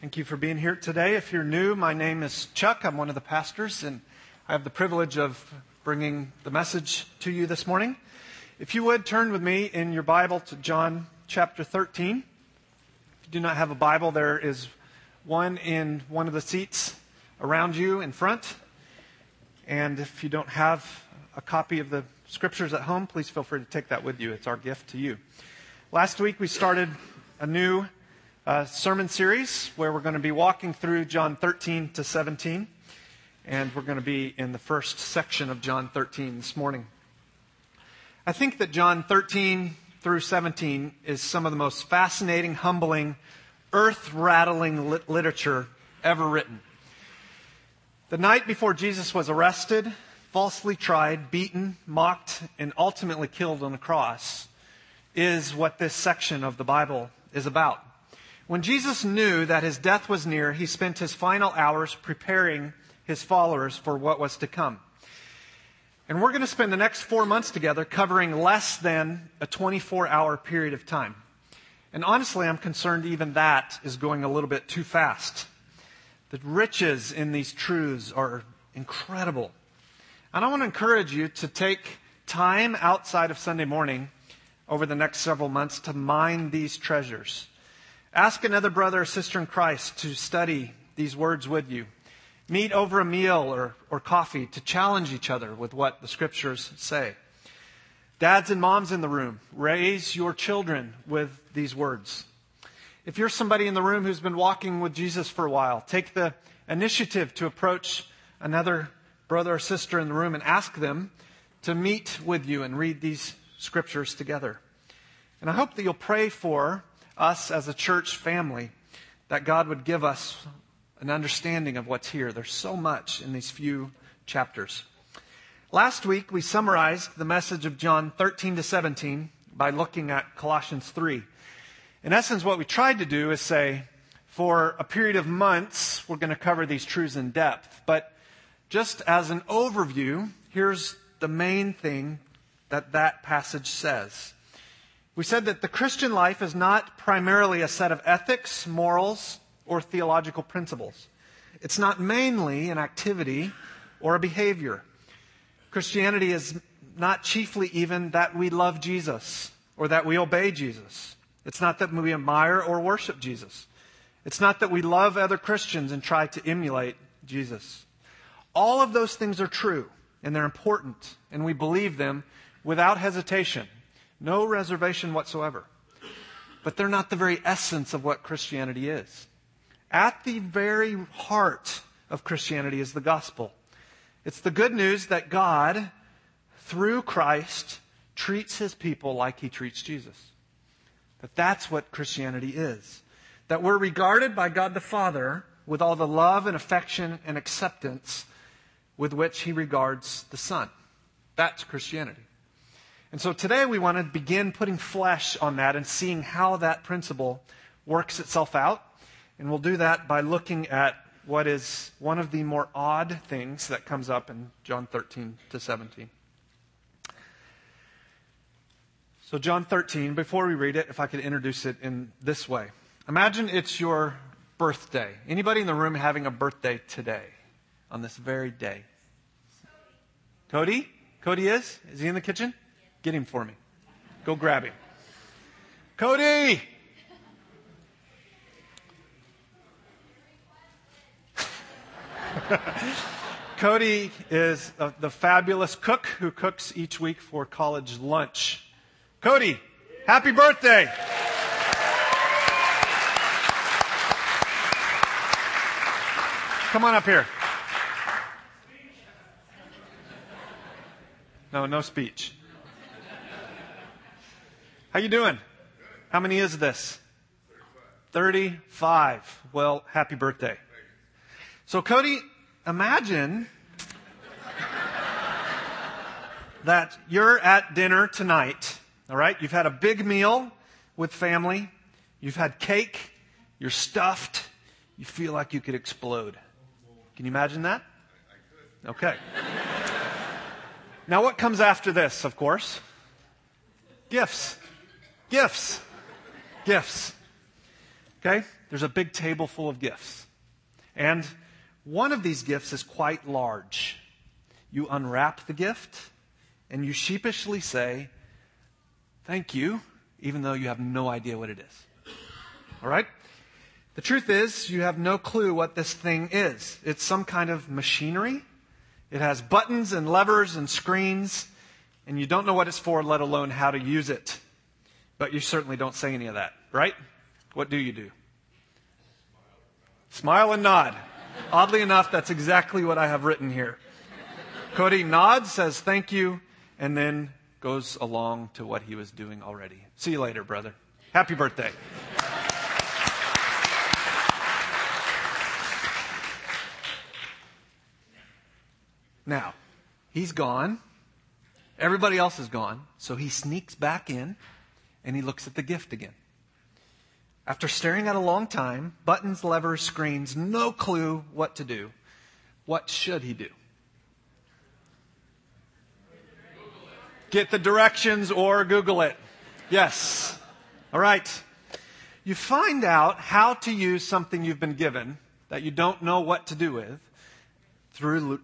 Thank you for being here today. If you're new, my name is Chuck. I'm one of the pastors, and I have the privilege of bringing the message to you this morning. If you would turn with me in your Bible to John chapter 13. If you do not have a Bible, there is one in one of the seats around you in front. And if you don't have a copy of the scriptures at home, please feel free to take that with you. It's our gift to you. Last week we started a new uh, sermon series where we're going to be walking through John 13 to 17. And we're going to be in the first section of John 13 this morning. I think that John 13 through 17 is some of the most fascinating, humbling, earth rattling lit- literature ever written. The night before Jesus was arrested, falsely tried, beaten, mocked, and ultimately killed on the cross is what this section of the Bible is about. When Jesus knew that his death was near, he spent his final hours preparing his followers for what was to come. And we're going to spend the next four months together covering less than a 24 hour period of time. And honestly, I'm concerned even that is going a little bit too fast. The riches in these truths are incredible. And I want to encourage you to take time outside of Sunday morning over the next several months to mine these treasures. Ask another brother or sister in Christ to study these words with you. Meet over a meal or, or coffee to challenge each other with what the scriptures say. Dads and moms in the room, raise your children with these words. If you're somebody in the room who's been walking with Jesus for a while, take the initiative to approach another brother or sister in the room and ask them to meet with you and read these scriptures together. And I hope that you'll pray for us as a church family, that God would give us an understanding of what's here. There's so much in these few chapters. Last week, we summarized the message of John 13 to 17 by looking at Colossians 3. In essence, what we tried to do is say, for a period of months, we're going to cover these truths in depth. But just as an overview, here's the main thing that that passage says. We said that the Christian life is not primarily a set of ethics, morals, or theological principles. It's not mainly an activity or a behavior. Christianity is not chiefly even that we love Jesus or that we obey Jesus. It's not that we admire or worship Jesus. It's not that we love other Christians and try to emulate Jesus. All of those things are true and they're important and we believe them without hesitation. No reservation whatsoever. But they're not the very essence of what Christianity is. At the very heart of Christianity is the gospel. It's the good news that God, through Christ, treats his people like he treats Jesus. That that's what Christianity is. That we're regarded by God the Father with all the love and affection and acceptance with which he regards the Son. That's Christianity. And so today we want to begin putting flesh on that and seeing how that principle works itself out. And we'll do that by looking at what is one of the more odd things that comes up in John 13 to 17. So, John 13, before we read it, if I could introduce it in this way. Imagine it's your birthday. Anybody in the room having a birthday today, on this very day? Cody? Cody is? Is he in the kitchen? Get him for me. Go grab him. Cody! Cody is uh, the fabulous cook who cooks each week for college lunch. Cody, happy birthday! Come on up here. No, no speech. How you doing? How many is this? 35. Well, happy birthday. So Cody, imagine that you're at dinner tonight, all right? You've had a big meal with family. You've had cake. You're stuffed. You feel like you could explode. Can you imagine that? Okay. Now, what comes after this, of course? Gifts. Gifts. Gifts. Okay? there's a big table full of gifts. And one of these gifts is quite large. You unwrap the gift and you sheepishly say, Thank you, even though you have no idea what it is. All right? The truth is, you have no clue what this thing is. It's some kind of machinery. It has buttons and levers and screens, and you don't know what it's for, let alone how to use it. But you certainly don't say any of that, right? What do you do? Smile and nod. Oddly enough, that's exactly what I have written here. Cody nods, says thank you, and then goes along to what he was doing already. See you later, brother. Happy birthday. Now, he's gone. Everybody else is gone. So he sneaks back in and he looks at the gift again. After staring at a long time, buttons, levers, screens, no clue what to do, what should he do? Get the directions or Google it. Yes. All right. You find out how to use something you've been given that you don't know what to do with through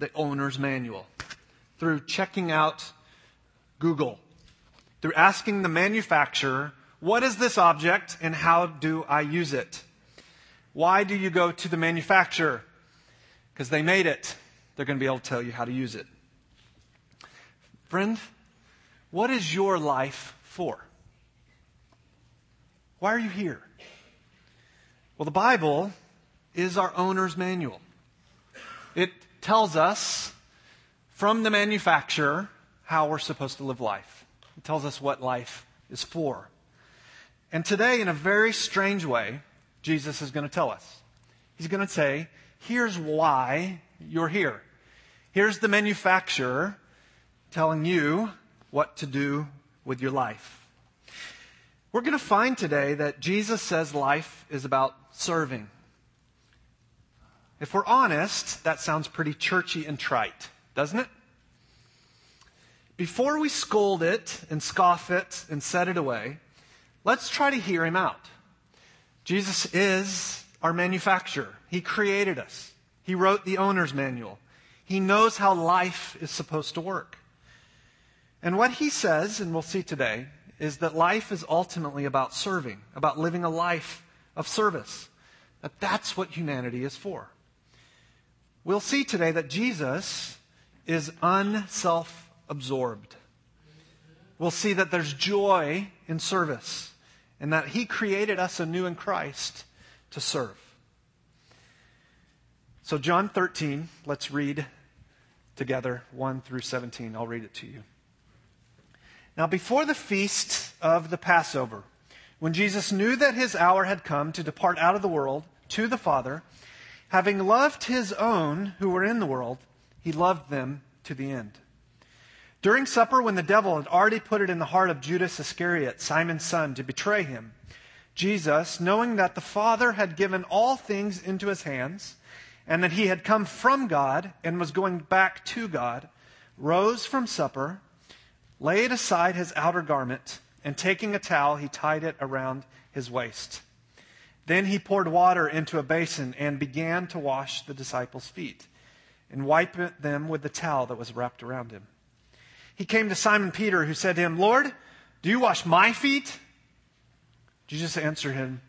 the owner's manual, through checking out Google, through asking the manufacturer, what is this object and how do I use it? Why do you go to the manufacturer? Because they made it. They're going to be able to tell you how to use it. Friend, what is your life for? Why are you here? Well, the Bible is our owner's manual. It tells us from the manufacturer how we're supposed to live life. It tells us what life is for. And today, in a very strange way, Jesus is going to tell us. He's going to say, here's why you're here. Here's the manufacturer telling you what to do with your life. We're going to find today that Jesus says life is about serving. If we're honest, that sounds pretty churchy and trite, doesn't it? Before we scold it and scoff it and set it away, let's try to hear him out. Jesus is our manufacturer. He created us. He wrote the owner's manual. He knows how life is supposed to work. And what he says, and we'll see today, is that life is ultimately about serving, about living a life of service. That that's what humanity is for. We'll see today that Jesus is unself absorbed. We'll see that there's joy in service and that he created us anew in Christ to serve. So, John 13, let's read together 1 through 17. I'll read it to you. Now, before the feast of the Passover, when Jesus knew that his hour had come to depart out of the world to the Father, having loved his own who were in the world, he loved them to the end. During supper, when the devil had already put it in the heart of Judas Iscariot, Simon's son, to betray him, Jesus, knowing that the Father had given all things into his hands, and that he had come from God and was going back to God, rose from supper laid aside his outer garment, and taking a towel, he tied it around his waist. Then he poured water into a basin and began to wash the disciples' feet and wipe them with the towel that was wrapped around him. He came to Simon Peter, who said to him, Lord, do you wash my feet? Jesus answered him,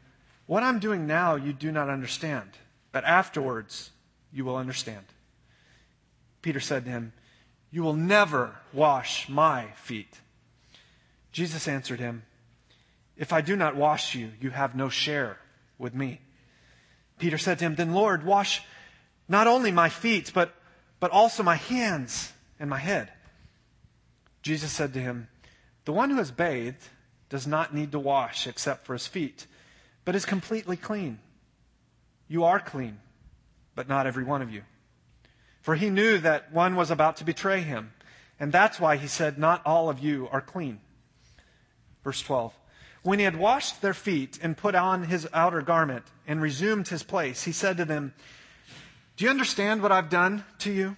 What I'm doing now you do not understand, but afterwards you will understand. Peter said to him, you will never wash my feet. Jesus answered him, If I do not wash you, you have no share with me. Peter said to him, Then Lord, wash not only my feet, but, but also my hands and my head. Jesus said to him, The one who has bathed does not need to wash except for his feet, but is completely clean. You are clean, but not every one of you. For he knew that one was about to betray him. And that's why he said, Not all of you are clean. Verse 12. When he had washed their feet and put on his outer garment and resumed his place, he said to them, Do you understand what I've done to you?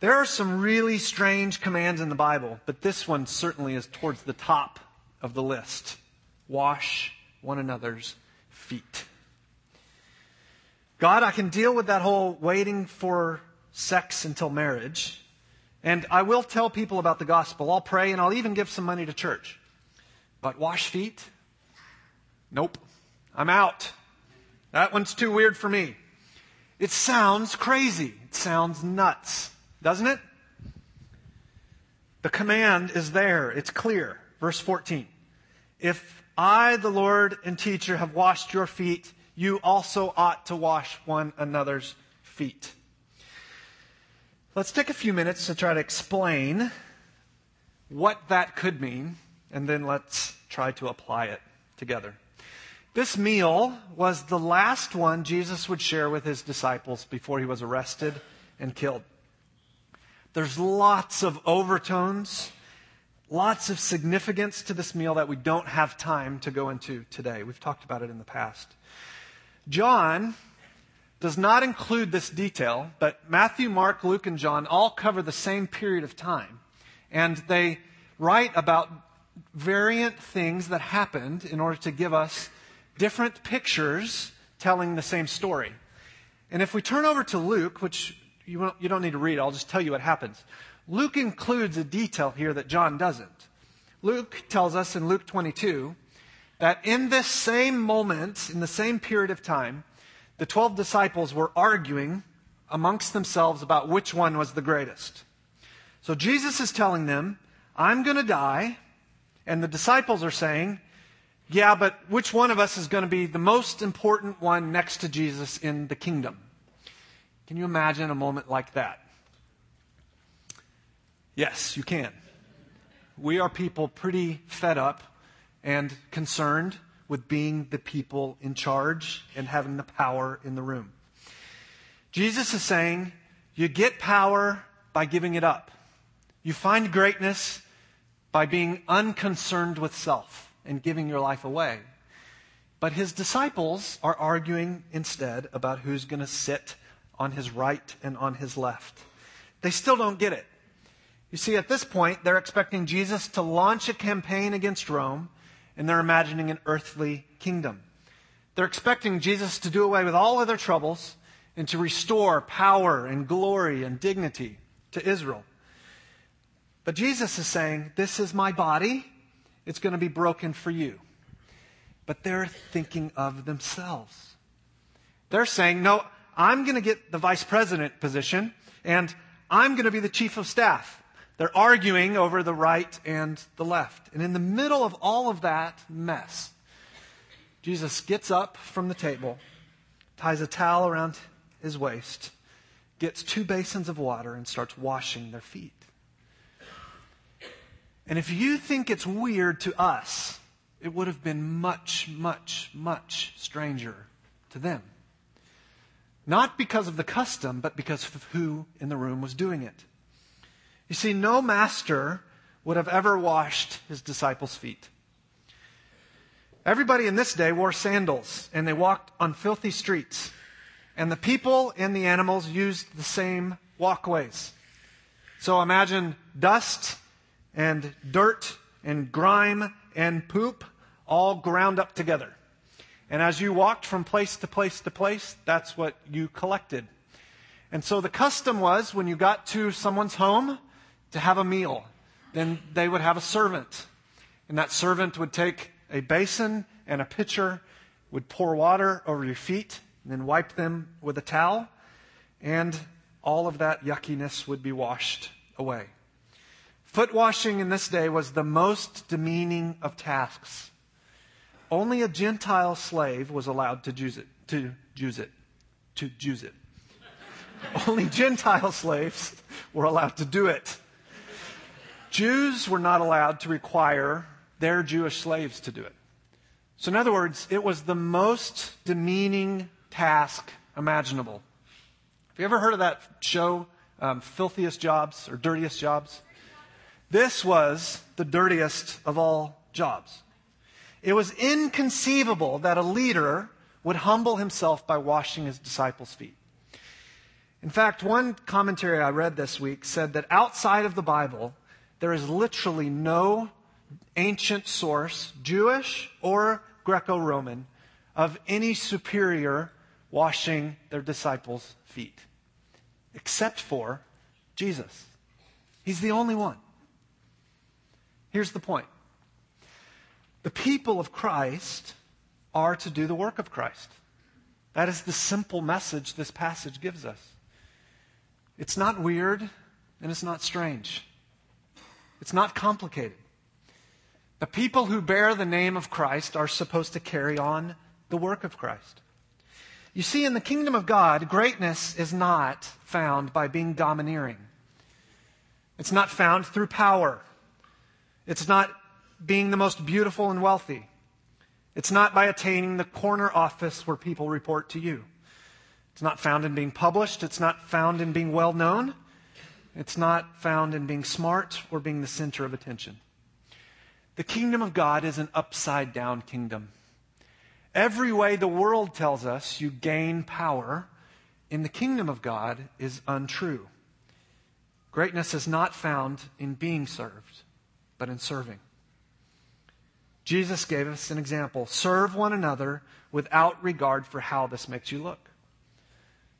There are some really strange commands in the Bible, but this one certainly is towards the top of the list. Wash one another's feet. God, I can deal with that whole waiting for sex until marriage. And I will tell people about the gospel. I'll pray and I'll even give some money to church. But wash feet? Nope. I'm out. That one's too weird for me. It sounds crazy. It sounds nuts, doesn't it? The command is there. It's clear. Verse 14. If I, the Lord and teacher, have washed your feet, you also ought to wash one another's feet. Let's take a few minutes to try to explain what that could mean, and then let's try to apply it together. This meal was the last one Jesus would share with his disciples before he was arrested and killed. There's lots of overtones, lots of significance to this meal that we don't have time to go into today. We've talked about it in the past. John does not include this detail, but Matthew, Mark, Luke, and John all cover the same period of time. And they write about variant things that happened in order to give us different pictures telling the same story. And if we turn over to Luke, which you don't, you don't need to read, I'll just tell you what happens. Luke includes a detail here that John doesn't. Luke tells us in Luke 22 that in this same moment, in the same period of time, the 12 disciples were arguing amongst themselves about which one was the greatest. So Jesus is telling them, I'm going to die. And the disciples are saying, yeah, but which one of us is going to be the most important one next to Jesus in the kingdom? Can you imagine a moment like that? Yes, you can. We are people pretty fed up and concerned with being the people in charge and having the power in the room. Jesus is saying, you get power by giving it up. You find greatness by being unconcerned with self and giving your life away. But his disciples are arguing instead about who's going to sit on his right and on his left. They still don't get it. You see, at this point, they're expecting Jesus to launch a campaign against Rome and they're imagining an earthly kingdom. They're expecting Jesus to do away with all of their troubles and to restore power and glory and dignity to Israel. But Jesus is saying, This is my body. It's going to be broken for you. But they're thinking of themselves. They're saying, No, I'm going to get the vice president position, and I'm going to be the chief of staff. They're arguing over the right and the left. And in the middle of all of that mess, Jesus gets up from the table, ties a towel around his waist, gets two basins of water, and starts washing their feet. And if you think it's weird to us, it would have been much, much, much stranger to them. Not because of the custom, but because of who in the room was doing it. You see, no master would have ever washed his disciples' feet. Everybody in this day wore sandals and they walked on filthy streets. And the people and the animals used the same walkways. So imagine dust and dirt and grime and poop all ground up together. And as you walked from place to place to place, that's what you collected. And so the custom was when you got to someone's home, to have a meal. Then they would have a servant. And that servant would take a basin and a pitcher, would pour water over your feet, and then wipe them with a towel. And all of that yuckiness would be washed away. Foot washing in this day was the most demeaning of tasks. Only a Gentile slave was allowed to use it, to use it, to use it. Only Gentile slaves were allowed to do it. Jews were not allowed to require their Jewish slaves to do it. So, in other words, it was the most demeaning task imaginable. Have you ever heard of that show, um, Filthiest Jobs or Dirtiest Jobs? This was the dirtiest of all jobs. It was inconceivable that a leader would humble himself by washing his disciples' feet. In fact, one commentary I read this week said that outside of the Bible, there is literally no ancient source, Jewish or Greco Roman, of any superior washing their disciples' feet, except for Jesus. He's the only one. Here's the point the people of Christ are to do the work of Christ. That is the simple message this passage gives us. It's not weird and it's not strange. It's not complicated. The people who bear the name of Christ are supposed to carry on the work of Christ. You see, in the kingdom of God, greatness is not found by being domineering. It's not found through power. It's not being the most beautiful and wealthy. It's not by attaining the corner office where people report to you. It's not found in being published. It's not found in being well known. It's not found in being smart or being the center of attention. The kingdom of God is an upside down kingdom. Every way the world tells us you gain power in the kingdom of God is untrue. Greatness is not found in being served, but in serving. Jesus gave us an example serve one another without regard for how this makes you look.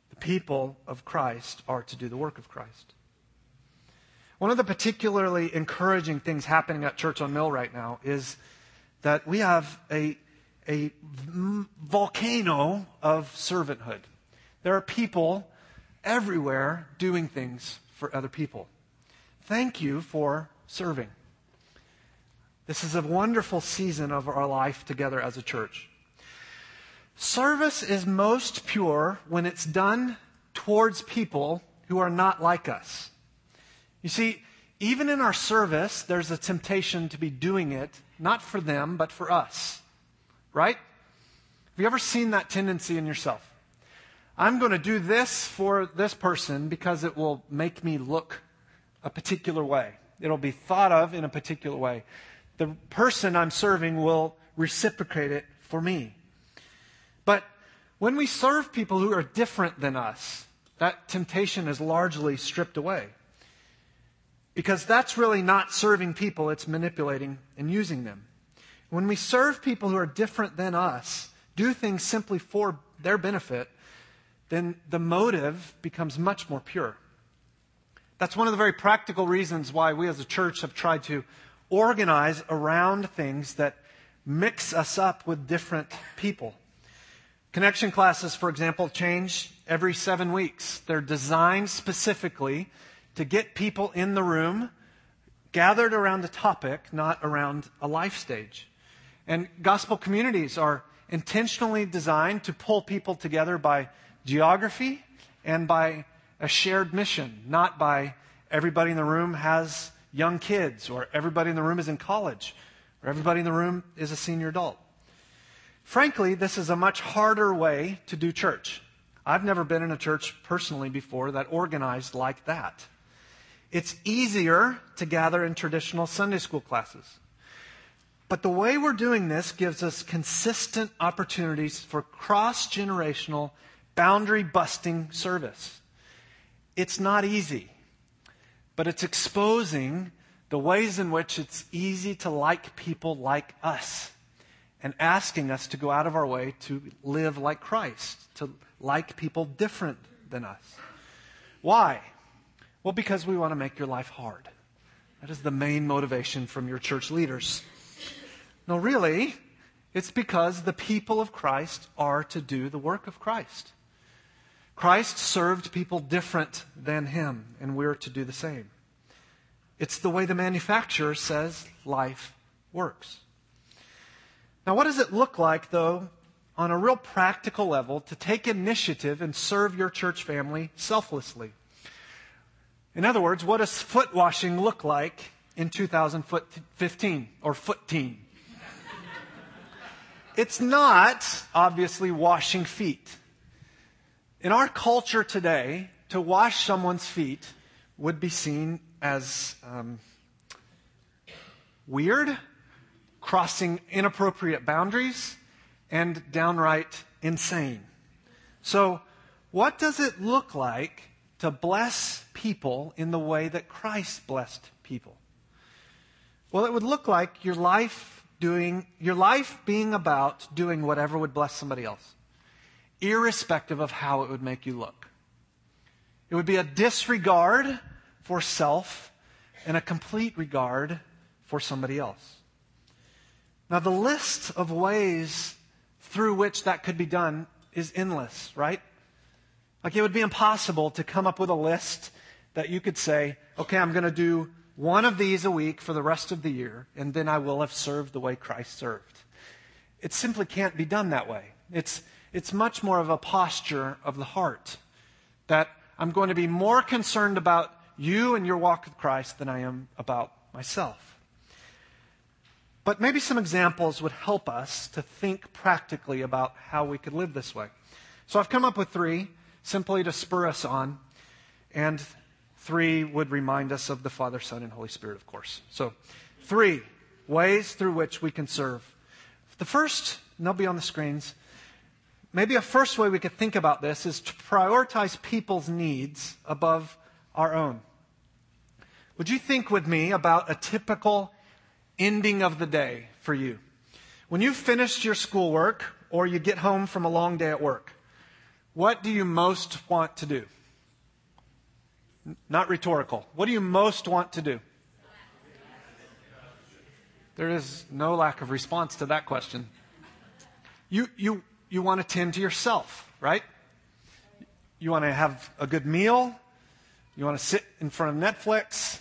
The people of Christ are to do the work of Christ. One of the particularly encouraging things happening at Church on Mill right now is that we have a, a volcano of servanthood. There are people everywhere doing things for other people. Thank you for serving. This is a wonderful season of our life together as a church. Service is most pure when it's done towards people who are not like us. You see, even in our service, there's a temptation to be doing it not for them, but for us. Right? Have you ever seen that tendency in yourself? I'm going to do this for this person because it will make me look a particular way. It'll be thought of in a particular way. The person I'm serving will reciprocate it for me. But when we serve people who are different than us, that temptation is largely stripped away. Because that's really not serving people, it's manipulating and using them. When we serve people who are different than us, do things simply for their benefit, then the motive becomes much more pure. That's one of the very practical reasons why we as a church have tried to organize around things that mix us up with different people. Connection classes, for example, change every seven weeks. They're designed specifically to get people in the room gathered around a topic, not around a life stage. And gospel communities are intentionally designed to pull people together by geography and by a shared mission, not by everybody in the room has young kids or everybody in the room is in college or everybody in the room is a senior adult. Frankly, this is a much harder way to do church. I've never been in a church personally before that organized like that. It's easier to gather in traditional Sunday school classes. But the way we're doing this gives us consistent opportunities for cross generational, boundary busting service. It's not easy, but it's exposing the ways in which it's easy to like people like us and asking us to go out of our way to live like Christ, to like people different than us. Why? Well, because we want to make your life hard. That is the main motivation from your church leaders. No, really, it's because the people of Christ are to do the work of Christ. Christ served people different than him, and we're to do the same. It's the way the manufacturer says life works. Now, what does it look like, though, on a real practical level, to take initiative and serve your church family selflessly? In other words, what does foot washing look like in 2015 or footeen? it's not obviously washing feet. In our culture today, to wash someone's feet would be seen as um, weird, crossing inappropriate boundaries, and downright insane. So, what does it look like to bless people in the way that Christ blessed people? Well, it would look like your life doing, your life being about doing whatever would bless somebody else, irrespective of how it would make you look. It would be a disregard for self and a complete regard for somebody else. Now, the list of ways through which that could be done is endless, right? Like it would be impossible to come up with a list that you could say, okay, I'm going to do one of these a week for the rest of the year, and then I will have served the way Christ served. It simply can't be done that way. It's, it's much more of a posture of the heart that I'm going to be more concerned about you and your walk with Christ than I am about myself. But maybe some examples would help us to think practically about how we could live this way. So I've come up with three simply to spur us on. And Three would remind us of the Father, Son, and Holy Spirit, of course. So, three ways through which we can serve. The first, and they'll be on the screens, maybe a first way we could think about this is to prioritize people's needs above our own. Would you think with me about a typical ending of the day for you? When you've finished your schoolwork or you get home from a long day at work, what do you most want to do? Not rhetorical. What do you most want to do? There is no lack of response to that question. You, you, you want to tend to yourself, right? You want to have a good meal. You want to sit in front of Netflix.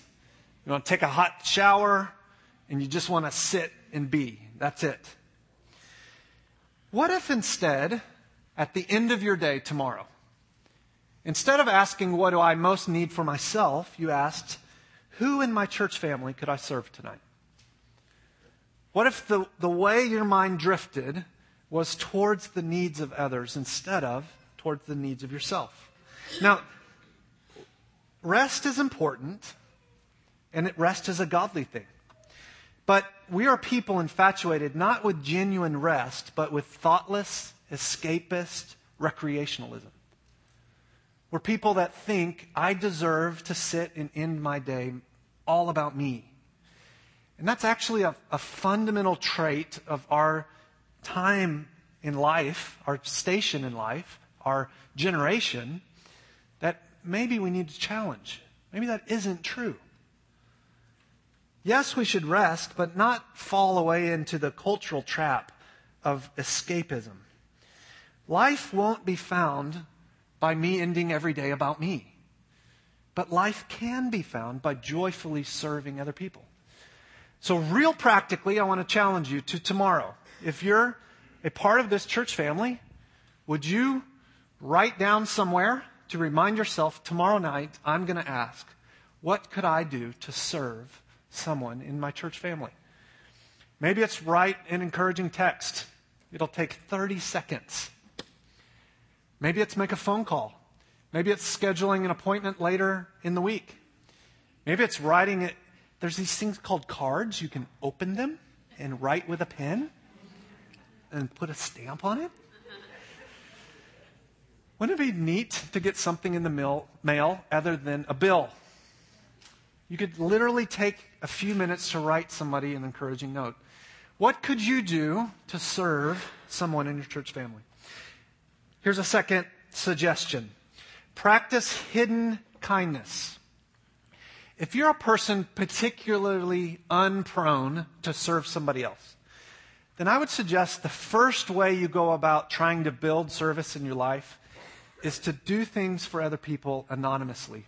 You want to take a hot shower. And you just want to sit and be. That's it. What if instead, at the end of your day tomorrow, Instead of asking, What do I most need for myself? you asked, Who in my church family could I serve tonight? What if the, the way your mind drifted was towards the needs of others instead of towards the needs of yourself? Now, rest is important, and rest is a godly thing. But we are people infatuated not with genuine rest, but with thoughtless, escapist recreationalism. We're people that think I deserve to sit and end my day all about me. And that's actually a, a fundamental trait of our time in life, our station in life, our generation, that maybe we need to challenge. Maybe that isn't true. Yes, we should rest, but not fall away into the cultural trap of escapism. Life won't be found by me ending every day about me. But life can be found by joyfully serving other people. So, real practically, I want to challenge you to tomorrow. If you're a part of this church family, would you write down somewhere to remind yourself tomorrow night, I'm going to ask, what could I do to serve someone in my church family? Maybe it's write an encouraging text. It'll take 30 seconds. Maybe it's make a phone call. Maybe it's scheduling an appointment later in the week. Maybe it's writing it. There's these things called cards. You can open them and write with a pen and put a stamp on it. Wouldn't it be neat to get something in the mail, mail other than a bill? You could literally take a few minutes to write somebody an encouraging note. What could you do to serve someone in your church family? Here's a second suggestion practice hidden kindness. If you're a person particularly unprone to serve somebody else, then I would suggest the first way you go about trying to build service in your life is to do things for other people anonymously.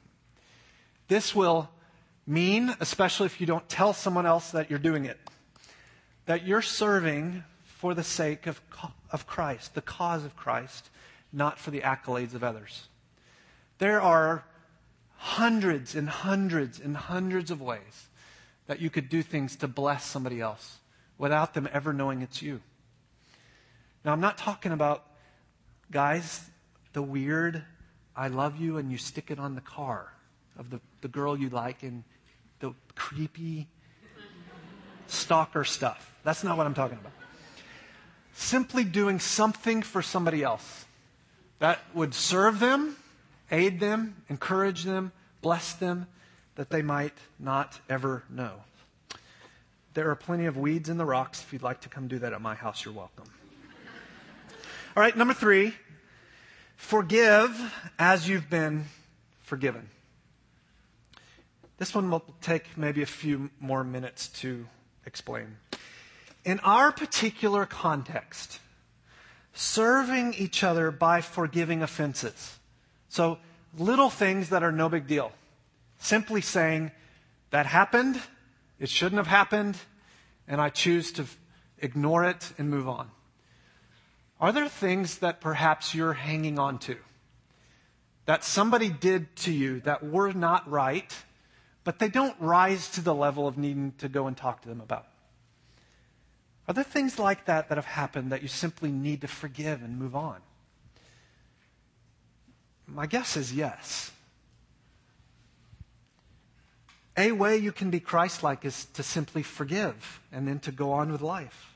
This will mean, especially if you don't tell someone else that you're doing it, that you're serving for the sake of, of Christ, the cause of Christ, not for the accolades of others. There are hundreds and hundreds and hundreds of ways that you could do things to bless somebody else without them ever knowing it's you. Now, I'm not talking about, guys, the weird, I love you, and you stick it on the car of the, the girl you like and the creepy stalker stuff. That's not what I'm talking about. Simply doing something for somebody else that would serve them, aid them, encourage them, bless them, that they might not ever know. There are plenty of weeds in the rocks. If you'd like to come do that at my house, you're welcome. All right, number three forgive as you've been forgiven. This one will take maybe a few more minutes to explain. In our particular context, serving each other by forgiving offenses. So, little things that are no big deal. Simply saying, that happened, it shouldn't have happened, and I choose to ignore it and move on. Are there things that perhaps you're hanging on to? That somebody did to you that were not right, but they don't rise to the level of needing to go and talk to them about? Are there things like that that have happened that you simply need to forgive and move on? My guess is yes. A way you can be Christ like is to simply forgive and then to go on with life.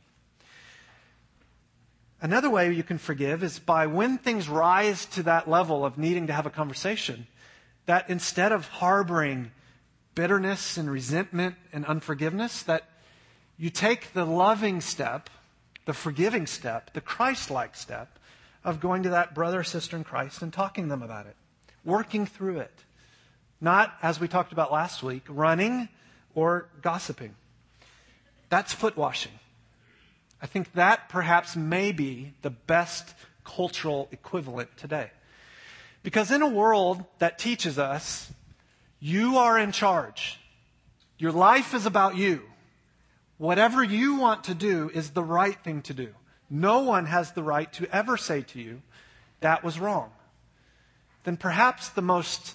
Another way you can forgive is by when things rise to that level of needing to have a conversation, that instead of harboring bitterness and resentment and unforgiveness, that you take the loving step, the forgiving step, the Christ like step of going to that brother or sister in Christ and talking to them about it, working through it. Not, as we talked about last week, running or gossiping. That's foot washing. I think that perhaps may be the best cultural equivalent today. Because in a world that teaches us you are in charge, your life is about you, whatever you want to do is the right thing to do. No one has the right to ever say to you, that was wrong. Then perhaps the most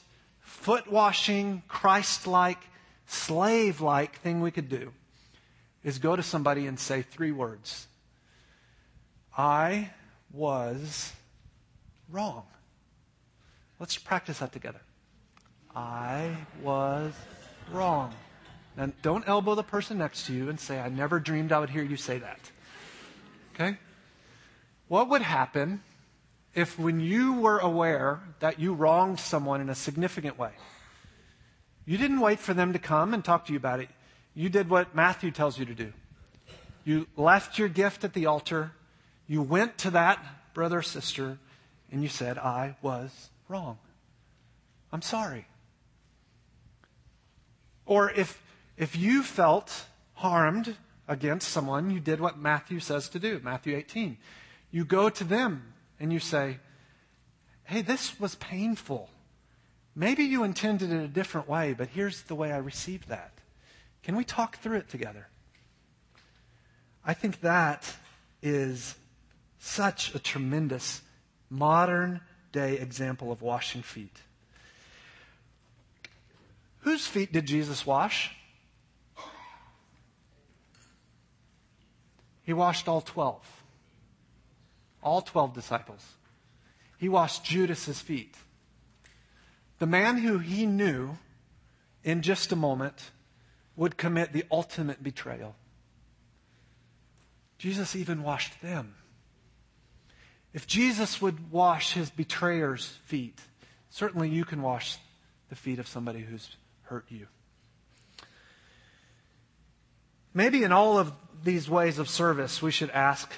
foot washing, Christ like, slave like thing we could do is go to somebody and say three words I was wrong. Let's practice that together. I was wrong. Now, don't elbow the person next to you and say, I never dreamed I would hear you say that. Okay? What would happen if when you were aware that you wronged someone in a significant way, you didn't wait for them to come and talk to you about it. You did what Matthew tells you to do. You left your gift at the altar. You went to that brother or sister and you said, I was wrong. I'm sorry. Or if, if you felt harmed against someone, you did what Matthew says to do, Matthew 18. You go to them and you say, Hey, this was painful. Maybe you intended it a different way, but here's the way I received that. Can we talk through it together? I think that is such a tremendous modern day example of washing feet. Whose feet did Jesus wash? He washed all 12 all 12 disciples. He washed Judas's feet. The man who he knew in just a moment would commit the ultimate betrayal. Jesus even washed them. If Jesus would wash his betrayer's feet, certainly you can wash the feet of somebody who's hurt you. Maybe in all of these ways of service, we should ask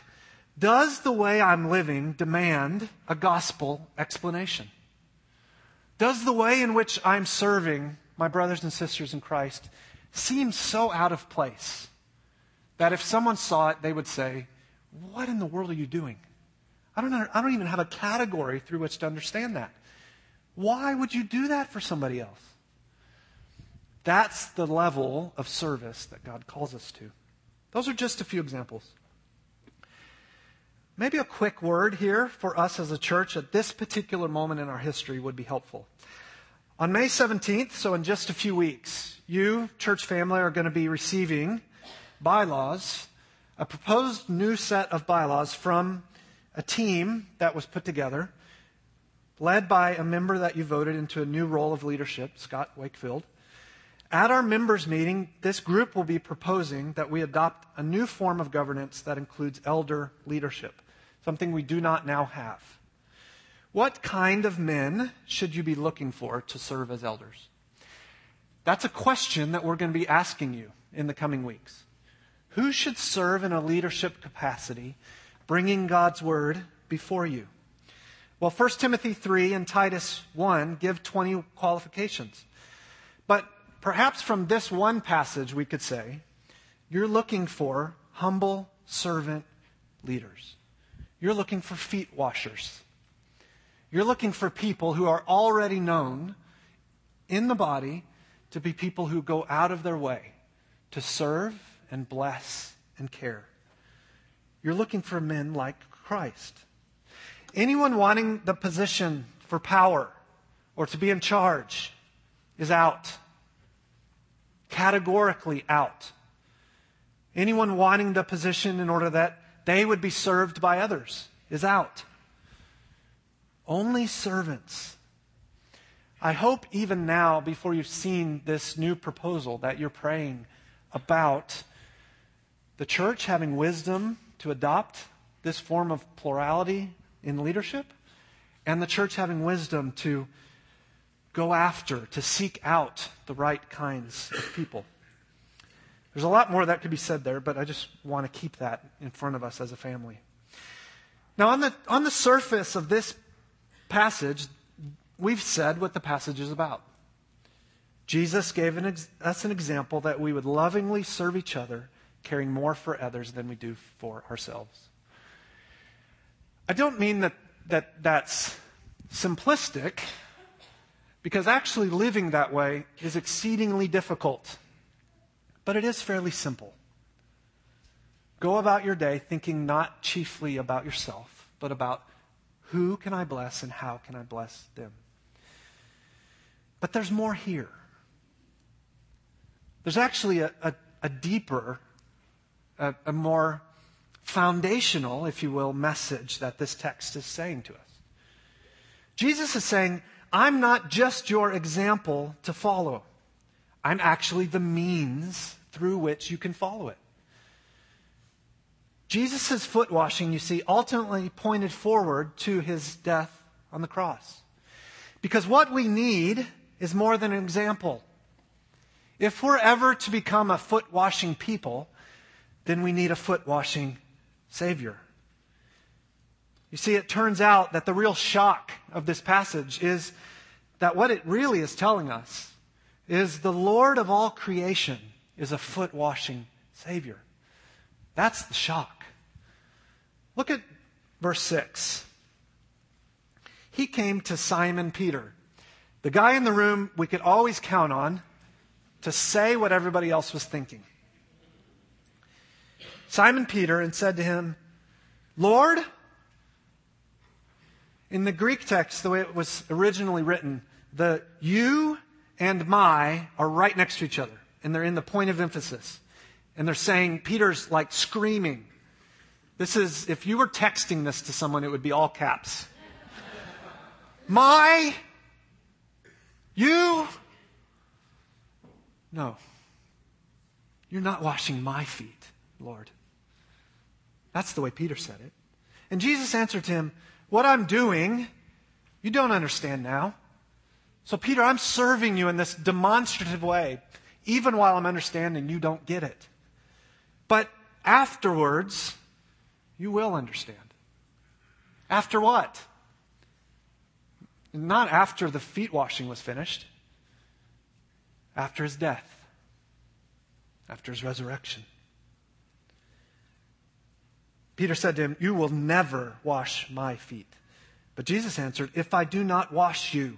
does the way I'm living demand a gospel explanation? Does the way in which I'm serving my brothers and sisters in Christ seem so out of place that if someone saw it, they would say, What in the world are you doing? I don't, I don't even have a category through which to understand that. Why would you do that for somebody else? That's the level of service that God calls us to. Those are just a few examples. Maybe a quick word here for us as a church at this particular moment in our history would be helpful. On May 17th, so in just a few weeks, you, church family, are going to be receiving bylaws, a proposed new set of bylaws from a team that was put together, led by a member that you voted into a new role of leadership, Scott Wakefield. At our members' meeting, this group will be proposing that we adopt a new form of governance that includes elder leadership, something we do not now have. What kind of men should you be looking for to serve as elders? That's a question that we're going to be asking you in the coming weeks. Who should serve in a leadership capacity, bringing God's word before you? Well, 1 Timothy 3 and Titus 1 give 20 qualifications. But perhaps from this one passage, we could say, you're looking for humble servant leaders. You're looking for feet washers. You're looking for people who are already known in the body to be people who go out of their way to serve and bless and care. You're looking for men like Christ. Anyone wanting the position for power or to be in charge is out. Categorically out. Anyone wanting the position in order that they would be served by others is out. Only servants. I hope even now, before you've seen this new proposal, that you're praying about the church having wisdom to adopt this form of plurality in leadership, and the church having wisdom to go after, to seek out the right kinds of people. There's a lot more that could be said there, but I just want to keep that in front of us as a family. Now, on the, on the surface of this passage, we've said what the passage is about. Jesus gave an ex- us an example that we would lovingly serve each other, caring more for others than we do for ourselves. I don't mean that, that that's simplistic, because actually living that way is exceedingly difficult. But it is fairly simple. Go about your day thinking not chiefly about yourself, but about who can I bless and how can I bless them? But there's more here. There's actually a, a, a deeper, a, a more foundational, if you will, message that this text is saying to us. Jesus is saying, I'm not just your example to follow. I'm actually the means through which you can follow it. Jesus' foot washing, you see, ultimately pointed forward to his death on the cross. Because what we need is more than an example. If we're ever to become a foot washing people, then we need a foot washing Savior. You see, it turns out that the real shock of this passage is that what it really is telling us is the Lord of all creation is a foot washing Savior. That's the shock. Look at verse 6. He came to Simon Peter, the guy in the room we could always count on to say what everybody else was thinking. Simon Peter and said to him, Lord, in the Greek text, the way it was originally written, the you and my are right next to each other, and they're in the point of emphasis. And they're saying, Peter's like screaming. This is, if you were texting this to someone, it would be all caps. my, you, no. You're not washing my feet, Lord. That's the way Peter said it. And Jesus answered him, What I'm doing, you don't understand now. So, Peter, I'm serving you in this demonstrative way. Even while I'm understanding, you don't get it. But afterwards, you will understand. After what? Not after the feet washing was finished, after his death, after his resurrection. Peter said to him, You will never wash my feet. But Jesus answered, If I do not wash you,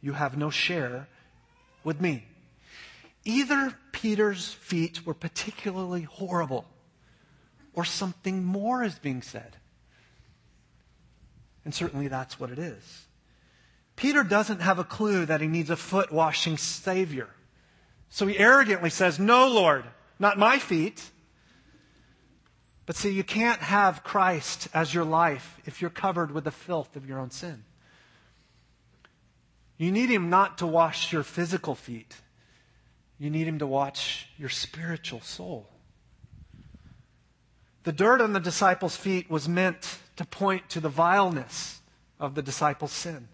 you have no share with me. Either Peter's feet were particularly horrible, or something more is being said. And certainly that's what it is. Peter doesn't have a clue that he needs a foot washing Savior. So he arrogantly says, No, Lord, not my feet. But see, you can't have Christ as your life if you're covered with the filth of your own sin. You need Him not to wash your physical feet, you need Him to watch your spiritual soul. The dirt on the disciples' feet was meant to point to the vileness of the disciples' sin.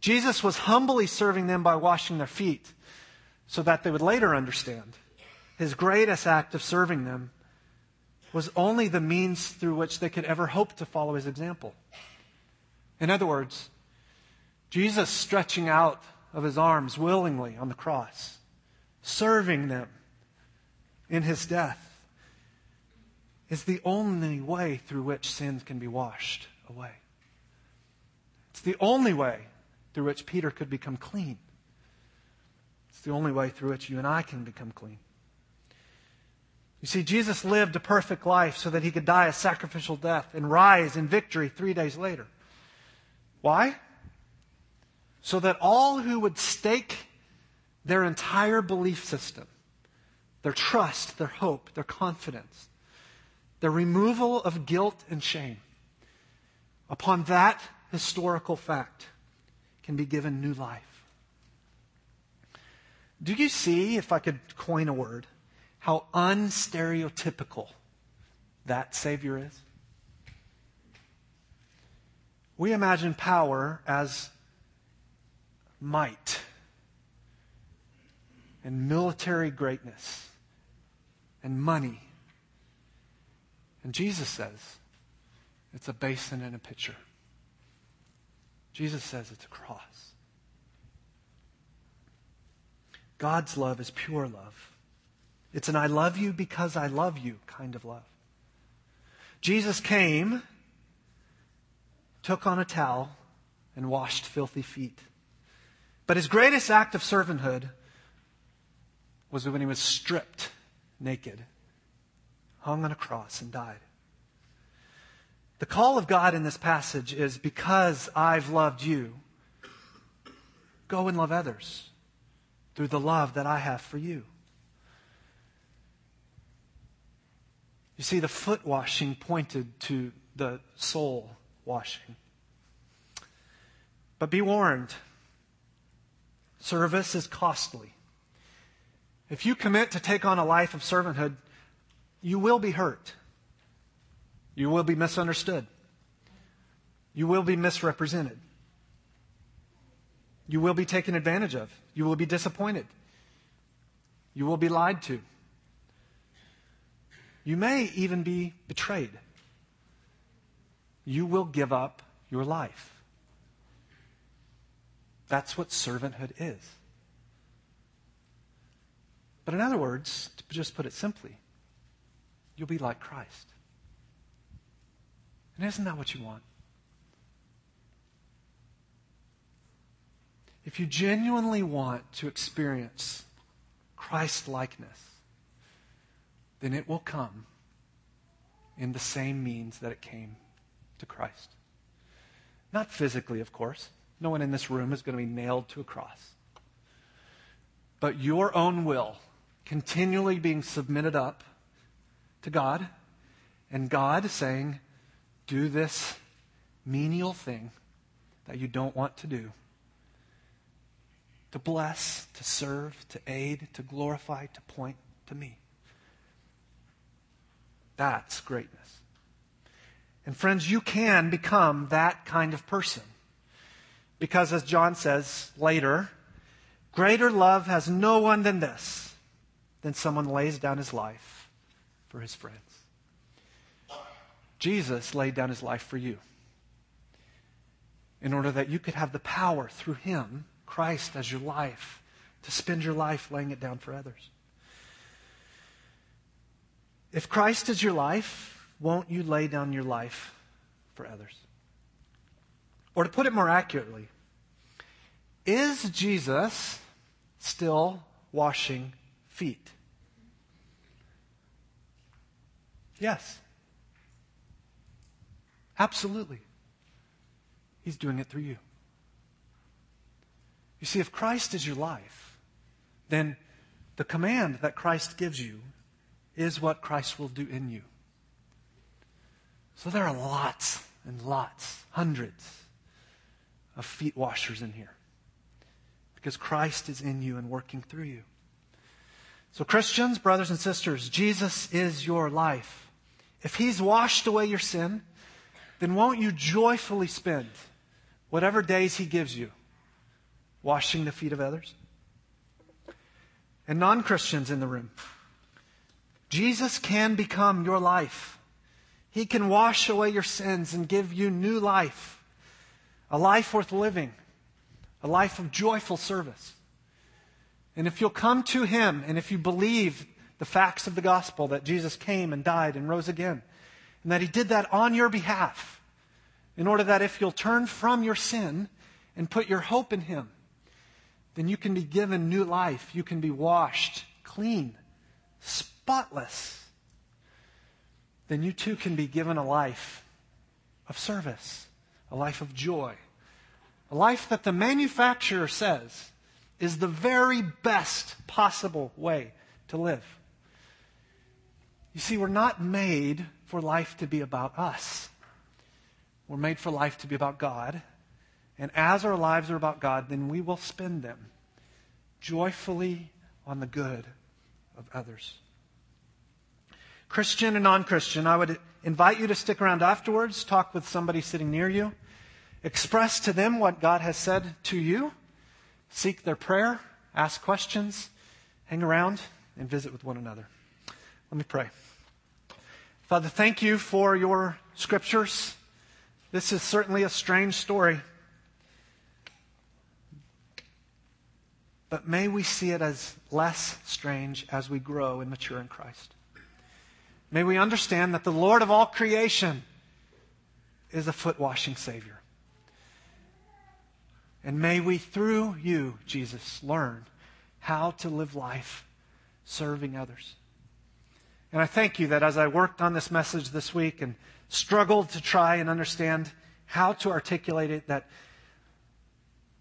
Jesus was humbly serving them by washing their feet so that they would later understand his greatest act of serving them was only the means through which they could ever hope to follow his example. In other words, Jesus stretching out of his arms willingly on the cross, serving them in his death, is the only way through which sins can be washed away. It's the only way through which Peter could become clean. It's the only way through which you and I can become clean. You see, Jesus lived a perfect life so that he could die a sacrificial death and rise in victory three days later. Why? So that all who would stake their entire belief system, their trust, their hope, their confidence, the removal of guilt and shame upon that historical fact can be given new life. Do you see, if I could coin a word, how unstereotypical that Savior is? We imagine power as might and military greatness and money and Jesus says it's a basin and a pitcher. Jesus says it's a cross. God's love is pure love. It's an I love you because I love you kind of love. Jesus came, took on a towel, and washed filthy feet. But his greatest act of servanthood was when he was stripped naked hung on a cross and died. The call of God in this passage is because I've loved you, go and love others through the love that I have for you. You see, the foot washing pointed to the soul washing. But be warned service is costly. If you commit to take on a life of servanthood, you will be hurt. You will be misunderstood. You will be misrepresented. You will be taken advantage of. You will be disappointed. You will be lied to. You may even be betrayed. You will give up your life. That's what servanthood is. But in other words, to just put it simply, you'll be like Christ. And isn't that what you want? If you genuinely want to experience Christ likeness, then it will come in the same means that it came to Christ. Not physically, of course. No one in this room is going to be nailed to a cross. But your own will continually being submitted up to God, and God saying, Do this menial thing that you don't want to do. To bless, to serve, to aid, to glorify, to point to me. That's greatness. And friends, you can become that kind of person. Because as John says later, greater love has no one than this, than someone lays down his life for his friends. Jesus laid down his life for you in order that you could have the power through him, Christ, as your life, to spend your life laying it down for others. If Christ is your life, won't you lay down your life for others? Or to put it more accurately, is Jesus still washing feet? Yes. Absolutely. He's doing it through you. You see, if Christ is your life, then the command that Christ gives you is what Christ will do in you. So there are lots and lots, hundreds of feet washers in here because Christ is in you and working through you. So, Christians, brothers and sisters, Jesus is your life. If He's washed away your sin, then won't you joyfully spend whatever days He gives you washing the feet of others? And non Christians in the room, Jesus can become your life. He can wash away your sins and give you new life, a life worth living, a life of joyful service. And if you'll come to Him and if you believe the facts of the gospel that Jesus came and died and rose again, and that He did that on your behalf, in order that if you'll turn from your sin and put your hope in Him, then you can be given new life. You can be washed clean, spotless. Then you too can be given a life of service, a life of joy, a life that the manufacturer says is the very best possible way to live. You see, we're not made for life to be about us. We're made for life to be about God. And as our lives are about God, then we will spend them joyfully on the good of others. Christian and non Christian, I would invite you to stick around afterwards, talk with somebody sitting near you, express to them what God has said to you, seek their prayer, ask questions, hang around, and visit with one another. Let me pray. Father, thank you for your scriptures. This is certainly a strange story. But may we see it as less strange as we grow and mature in Christ. May we understand that the Lord of all creation is a foot washing Savior. And may we, through you, Jesus, learn how to live life serving others. And I thank you that as I worked on this message this week and struggled to try and understand how to articulate it, that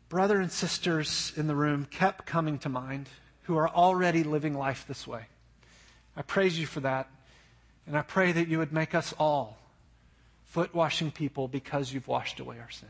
brother and sisters in the room kept coming to mind who are already living life this way. I praise you for that. And I pray that you would make us all foot washing people because you've washed away our sin.